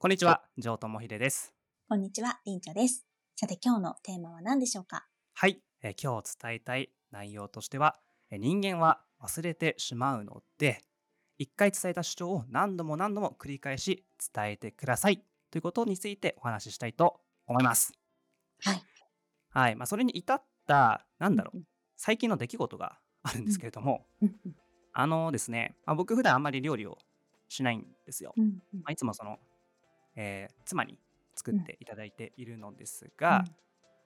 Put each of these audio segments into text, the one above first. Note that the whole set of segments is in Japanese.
こんにちは、城友秀です。こんにちは、りんちょです。さて今日のテーマは何でしょうか？はい、えー今日伝えたい内容としては、えー人間は忘れてしまうので、一回伝えた主張を何度も何度も繰り返し伝えてくださいということについてお話ししたいと思います。はい。はい、まあそれに至った、なんだろううん、最近の出来事があるんですけれども、あのですね、まあ、僕普段あんまり料理をしないんですよ。まあ、いつもその、えー妻に作っていただいているのですが、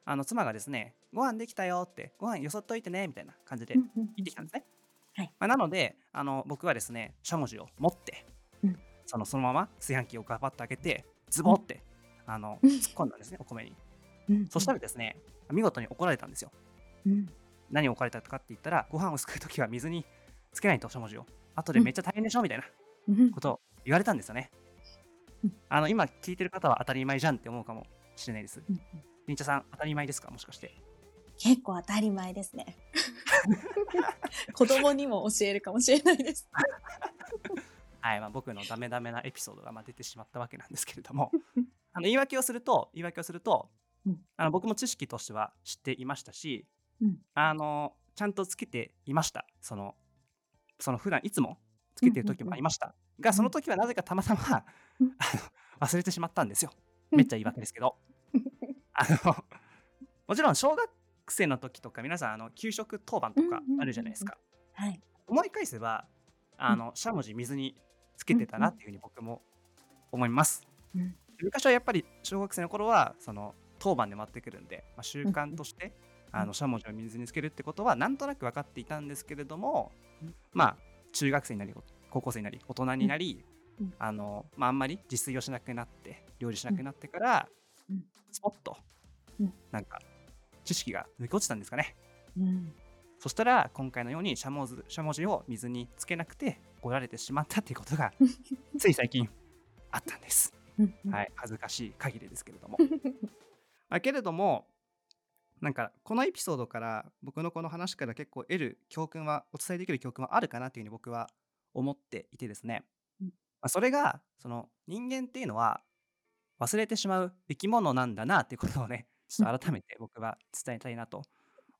あの妻がですね、ご飯できたよって、ご飯よそっといてねみたいな感じでうんうんうん言ってきたんですね。はいまあ、なのであの、僕はですね、しゃもじを持って、うんそのそのまま炊飯器をガバッと開けて、ズボって、あのうん突っ込んだんですね、お米に。うんそしたらですね、見事に怒られたんですよ。うん何を怒られたかって言ったら、ご飯をすくうときは水につけないと、しゃもじを。後でめっちゃ大変でしょみたいなうんことを言われたんですよねうん。あの今聞いてる方は当たり前じゃんって思うかもしれないです。うんりんちゃさん、当たり前ですか？もしかして。結構当たり前ですね。子供にも教えるかもしれないです。はい、まあ、僕のダメダメなエピソードがまあ出てしまったわけなんですけれども、あの言い訳をすると、言い訳をすると、うんあの僕も知識としては知っていましたし、うんあのちゃんとつけていました。その、その普段いつもつけてる時もありました。が、その時はなぜかたまたま、うんあの忘れてしまったんですよ。うんめっちゃ言い訳ですけど。あのもちろん小学生の時とか皆さんあの給食当番とかあるじゃないですか。はい。思い返せばあの、しゃもじ水につけてたなっていうふうに僕も思います。うん昔はやっぱり小学生の頃はその当番で回ってくるんで、まあ、習慣として、あのしゃもじを水につけるってことはなんとなく分かっていたんですけれども、うんまあ中学生になり高校生になり大人になり、うん。あのまあ、あんまり自炊をしなくなって料理しなくなってから、うん。スポッと、うん。なんか知識が抜け落ちたんですかね。うん。そしたら今回のようにしゃもずしゃもじを水につけなくて怒られてしまったっていうことが つい最近あったんです。うん。はい、恥ずかしい限りですけれども。まあ、けれどもなんかこのエピソードから僕のこの話から結構得る教訓はお伝えできる教訓はあるかなというふうに僕は思っていてですね、うん。まあ、それがその人間っていうのは忘れてしまう生き物なんだなっていうことをね ちょっと改めて僕は伝えたいなと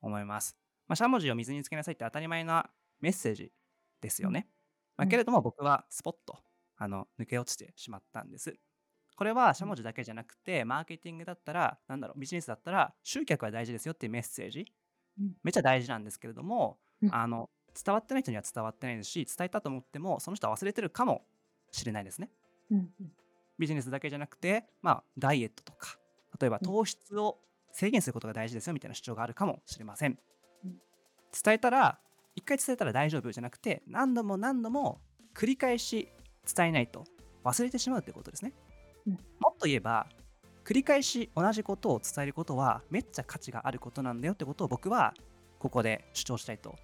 思います。まあ、しゃもじを水につけなさいって当たり前なメッセージですよね。まあ、うん。けれども僕はスポッとあの抜け落ちてしまったんです。これはしゃもじだけじゃなくて、マーケティングだったら、なんだろう、ビジネスだったら、集客は大事ですよっていうメッセージ、うん。めっちゃ大事なんですけれども、うん。あの伝わってない人には伝わってないですし、伝えたと思っても、その人は忘れてるかもしれないですね。うんビジネスだけじゃなくて、まあ、ダイエットとか、例えばうん糖質を制限することが大事ですよみたいな主張があるかもしれません。うん伝えたら、一回伝えたら大丈夫じゃなくて、何度も何度も繰り返し伝えないと忘れてしまうということですね。うんもっと言えば、繰り返し同じことを伝えることはめっちゃ価値があることなんだよってことを僕はここで主張したいと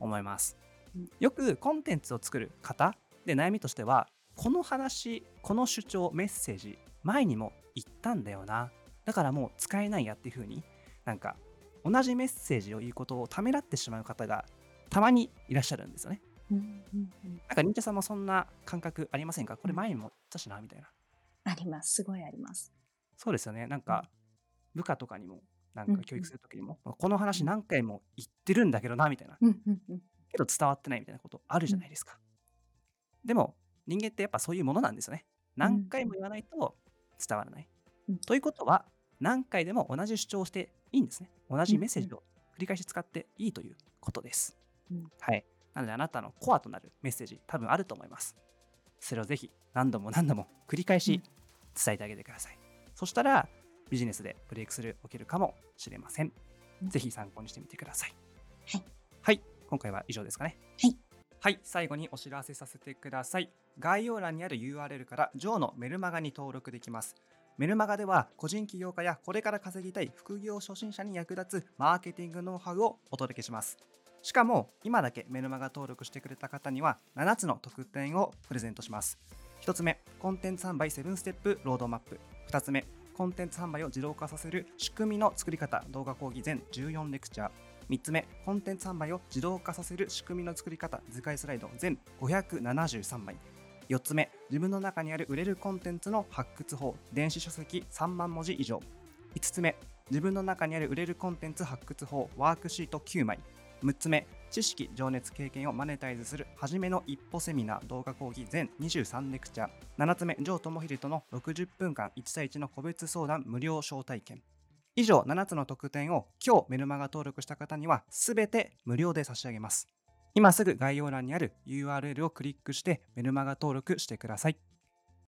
思います。うん。よくコンテンツを作る方で悩みとしてはこの話この主張メッセージ前にも言ったんだよな。だからもう使えないやっていう風になんか同じメッセージを言うことをためらってしまう方がたまにいらっしゃるんですよね。うんうんうん。なんか忍者さんもそんな感覚ありませんか？これ前にも言ったしなみたいな。あります。すごいあります。そうですよね。なんか部下とかにもなんうんうんか教育するときにも、この話何回も言ってるんだけどなみたいなうんうんうんけど伝わってないみたいなことあるじゃないですか。でも人間ってやっぱそういうものなんですよね。何回も言わないと伝わらない。うんということは何回でも同じ主張をしていいんですね。同じメッセージを繰り返し使っていいということです。うんはい。なのであなたのコアとなるメッセージ多分あると思います。それをぜひ何度も何度も繰り返し伝えてあげてください。そしたらビジネスでブレイクスルー起きるかもしれません。うんぜひ参考にしてみてください。はい。はい。今回は以上ですかね。はい。はい。最後にお知らせさせてください。概要欄にある URL からジョーのメルマガに登録できます。メルマガでは個人起業家やこれから稼ぎたい副業初心者に役立つマーケティングノウハウをお届けします。しかも今だけメルマガ登録してくれた方には7つの特典をプレゼントします。1つ目、コンテンツ販売7ステップロードマップ。2つ目、コンテンツ販売を自動化させる仕組みの作り方動画講義全14レクチャー。3つ目、コンテンツ販売を自動化させる仕組みの作り方図解スライド全573枚。4つ目自分の中にある売れるコンテンツの発掘法電子書籍3万文字以上5つ目自分の中にある売れるコンテンツ発掘法ワークシート9枚6つ目知識情熱経験をマネタイズする。初めの一歩セミナー動画講義全23レクチャー。7つ目城智秀との60分間1対1の個別相談無料招待券。以上7つの特典を今日メルマガ登録した方には全て無料で差し上げます。今すぐ概要欄にある URL をクリックしてメルマガ登録してください。